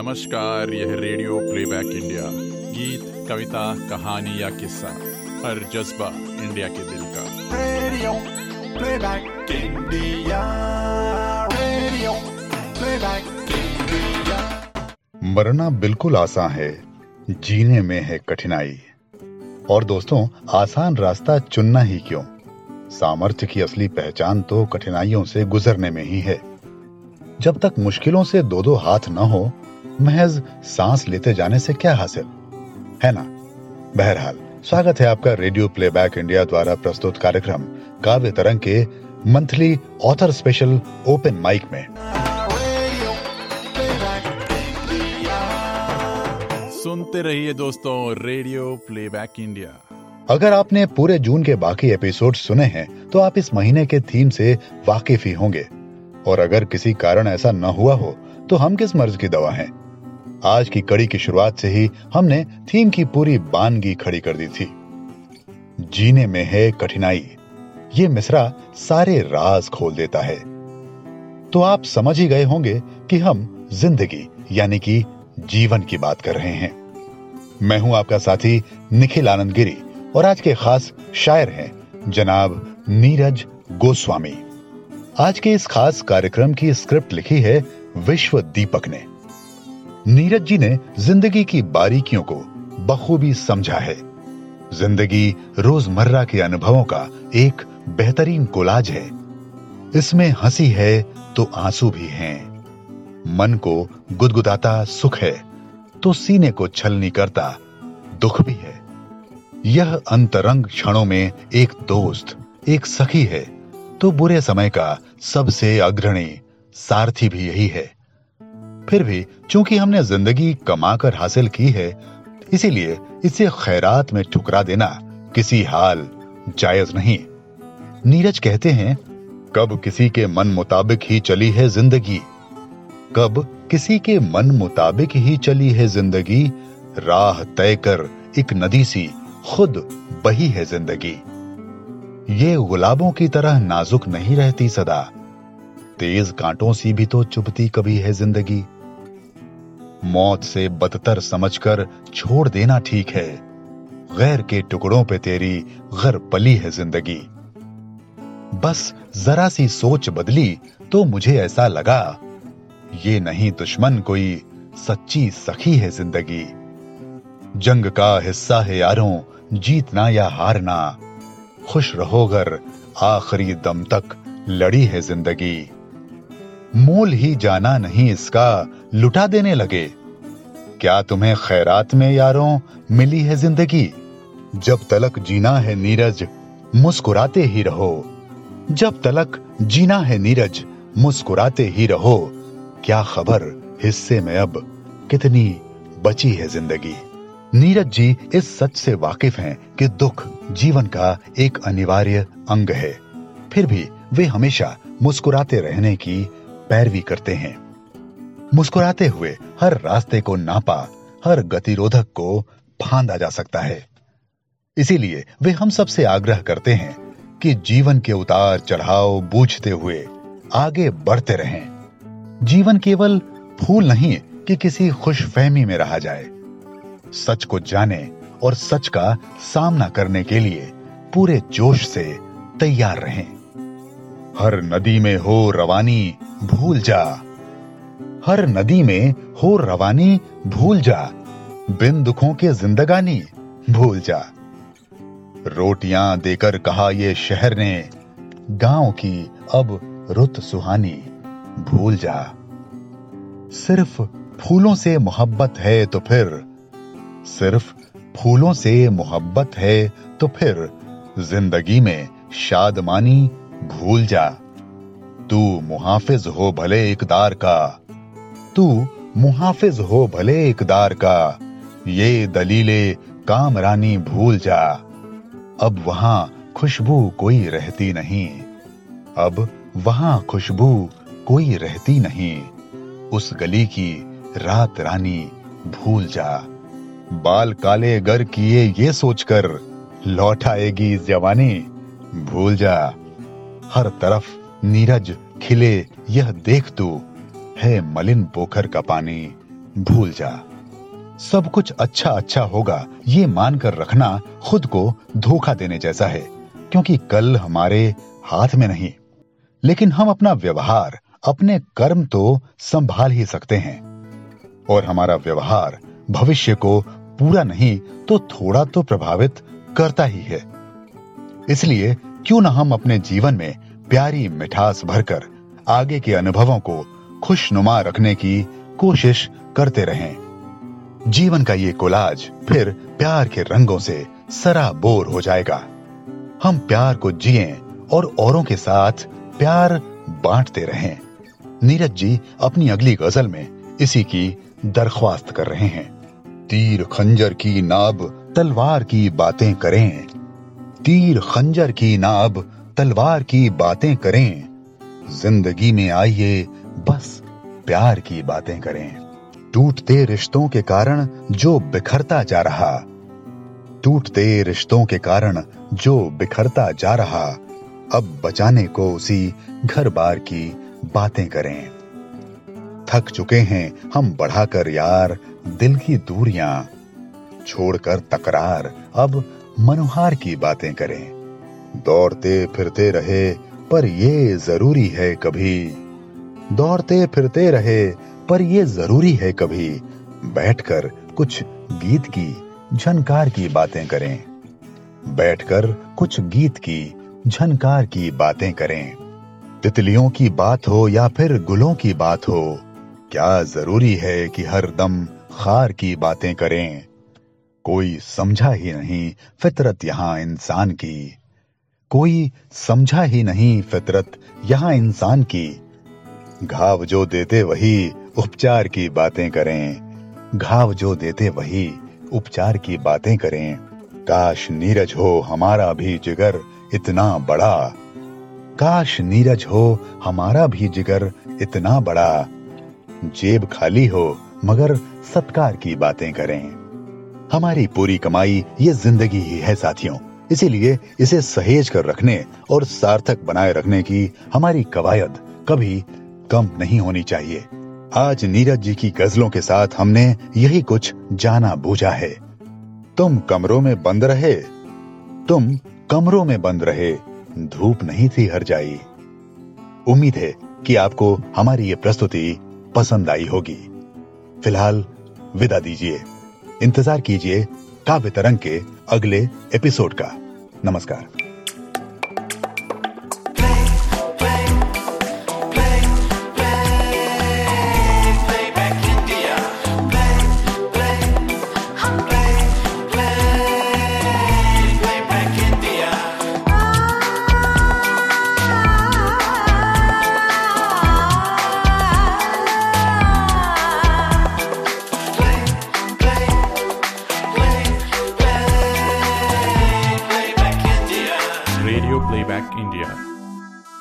नमस्कार यह radio playback India. गीत कविता कहानी या किस्सा हर जज्बा इंडिया के दिल का। Radio playback India. Radio playback India. मरना बिल्कुल आसान है जीने में है कठिनाई। और दोस्तों आसान रास्ता चुनना ही क्यों? सामर्थ्य की असली पहचान तो कठिनाइयों से गुजरने में ही है। जब तक मुश्किलों से दो दो हाथ न हो महज सांस लेते जाने से क्या हासिल? है ना? बहरहाल स्वागत है आपका रेडियो प्लेबैक इंडिया द्वारा प्रस्तुत कार्यक्रम काव्य तरंग के monthly author special open mic में। सुनते रहिए दोस्तों रेडियो प्लेबैक इंडिया। अगर आपने पूरे जून के बाकी एपिसोड सुने हैं तो आप इस महीने के थीम से वाकिफ ही होंगे। और अगर किसी कारण ऐसा न हुआ हो तो हम किस मर्ज की दवा हैं? आज की कड़ी की शुरुआत से ही हमने थीम की पूरी बानगी खड़ी कर दी थी। जीने में है कठिनाई। ये मिसरा सारे राज खोल देता है। तो आप समझ ही गए होंगे कि हम ज़िंदगी, यानी कि जीवन की बात कर रहे हैं। मैं हूँ आपका साथी निखिल आनंद गिरी और आज के खास शायर हैं जनाब नीरज गोस्वामी। आज के इस खास कार्यक्रम की स्क्रिप्ट लिखी है विश्व दीपक ने। नीरज जी ने ज़िंदगी की बारीकियों को बखूबी समझा है। ज़िंदगी रोज़मर्रा के अनुभवों का एक बेहतरीन कोलाज है। इसमें हँसी है तो आँसू भी हैं। मन को गुदगुदाता सुख है तो सीने को छलनी करता दुख भी है। यह अंतरंग क्षणों में एक दोस्त, एक सखी है तो बुरे समय का सबसे अग्रणी सारथी भी यही है। फिर भी चूँकि हमने ज़िंदगी कमाकर हासिल की है, इसीलिए इसे खैरात में ठुकरा देना किसी हाल जायज़ नहीं। नीरज कहते हैं, कब किसी के मन मुताबिक ही चली है ज़िंदगी? कब किसी के मन मुताबिक ही चली है ज़िंदगी? राह तय कर एक नदी सी खुद बही है ज़िंदगी। ये गुलाबों की तरह नाजुक नहीं रहती सदा। तेज कांटों सी भी तो चुभती कभी है ज़िंदगी। मौत से बदतर समझकर छोड़ देना ठीक है। गैर के टुकड़ों पे तेरी घर पली है ज़िंदगी। बस जरा सी सोच बदली तो मुझे ऐसा लगा, ये नहीं दुश्मन कोई सच्ची सखी है ज़िंदगी। जंग का हिस्सा है यारों, जीतना या हारना। खुश रहोगर आखिरी दम तक लड़ी है ज़िंदगी। मोल ही जाना नहीं इसका लुटा देने लगे। क्या तुम्हें खैरात में यारों मिली है ज़िंदगी? जब तलक जीना है नीरज, मुस्कुराते ही रहो। जब तलक जीना है नीरज, मुस्कुराते ही रहो। क्या खबर हिस्से में अब कितनी बची है ज़िंदगी? नीरज जी इस सच से वाकिफ हैं कि दुख जीवन का एक अनिवार्य अंग है। फिर भी वे हमेशा मुस्कुराते रहने की पैरवी करते हैं। मुस्कुराते हुए हर रास्ते को नापा, हर गतिरोधक को फांदा जा सकता है। इसीलिए वे हम सबसे आग्रह करते हैं कि जीवन के उतार चढ़ाव बूझते हुए आगे बढ़ते रहें। जीवन केवल फूल नहीं कि किसी खुशफहमी में रहा जाए। सच को जाने और सच का सामना करने के लिए पूरे जोश से तैयार रहें। हर नदी में हो रवानी, भूल जा। हर नदी में हो रवानी, भूल जा। बिन दुखों के जिंदगानी, भूल जा। रोटियाँ देकर कहा ये शहर ने, गाँव की अब रुत सुहानी, भूल जा। सिर्फ़ फूलों से मोहब्बत है तो फिर, सिर्फ़ फूलों से मोहब्बत है तो फिर, ज़िंदगी में शादमानी भूल जा। तू मुहाफिज हो भले इकदार का तू मुहाफिज हो भले इकदार का। ये दलीले कामरानी भूल जा। अब वहाँ खुशबू कोई रहती नहीं। अब वहाँ खुशबू कोई रहती नहीं। उस गली की रात रानी भूल जा। बाल काले गर किए ये सोचकर लौट आएगी जवानी। भूल जा। हर तरफ़ नीरज खिले, यह देख तू। है मलिन पोखर का पानी, भूल जा। सब कुछ अच्छा अच्छा होगा, ये मानकर रखना खुद को धोखा देने जैसा है, क्योंकि कल हमारे हाथ में नहीं। लेकिन हम अपना व्यवहार, अपने कर्म तो संभाल ही सकते हैं। और हमारा व्यवहार भविष्य को पूरा नहीं तो थोड़ा तो प्रभावित करता ही है। इसलिए क्यों ना हम अपने जीवन में प्यारी मिठास भरकर आगे के अनुभवों को खुशनुमा रखने की कोशिश करते रहें। जीवन का ये कोलाज फिर प्यार के रंगों से सराबोर हो जाएगा। हम प्यार को जिए और औरों के साथ प्यार बांटते रहें। नीरज जी अपनी अगली गज़ल में इसी की दरख्वास्त कर रहे हैं। तीर खंजर की नाब तलवार की बातें करें। तीर खंजर की नाब तलवार की बातें करें। ज़िंदगी में आइए बस प्यार की बातें करें। टूटते रिश्तों के कारण जो बिखरता जा रहा। टूटते रिश्तों के कारण जो बिखरता जा रहा। अब बचाने को उसी घर बार की बातें करें। थक चुके हैं हम बढ़ाकर यार, दिल की दूरियाँ। छोड़कर तकरार, अब मनोहार की बातें करें। दौड़ते फिरते रहे, पर ये ज़रूरी है कभी। दौड़ते फिरते रहे, पर ये ज़रूरी है कभी। बैठकर कुछ गीत की, झनकार की बातें करें। बैठकर कुछ गीत की, झनकार की बातें करें। तितलियों की बात हो या फिर गुलों की बात हो, क्या ज़रूरी है कि हर दम खार की बातें करें? कोई समझा ही नहीं फितरत यहाँ इंसान की। कोई समझा ही नहीं फितरत यहाँ इंसान की। घाव जो देते वही उपचार की बातें करें। घाव जो देते वही उपचार की बातें करें। काश नीरज हो हमारा भी जिगर इतना बड़ा। काश नीरज हो हमारा भी जिगर इतना बड़ा। जेब खाली हो मगर सत्कार की बातें करें। हमारी पूरी कमाई ये ज़िंदगी ही है साथियों। इसीलिए इसे सहेज कर रखने और सार्थक बनाए रखने की हमारी कवायद कभी कम नहीं होनी चाहिए। आज नीरज जी की गजलों के साथ हमने यही कुछ जाना बूझा है। तुम कमरों में बंद रहे, तुम कमरों में बंद रहे, धूप नहीं थी हर जाई। उम्मीद है कि आपको हमारी ये प्रस्तुति पसंद आई होगी। फ़िलहाल विदा दीजिए। इंतज़ार कीजिए काव्य तरंग के अगले एपिसोड का। नमस्कार।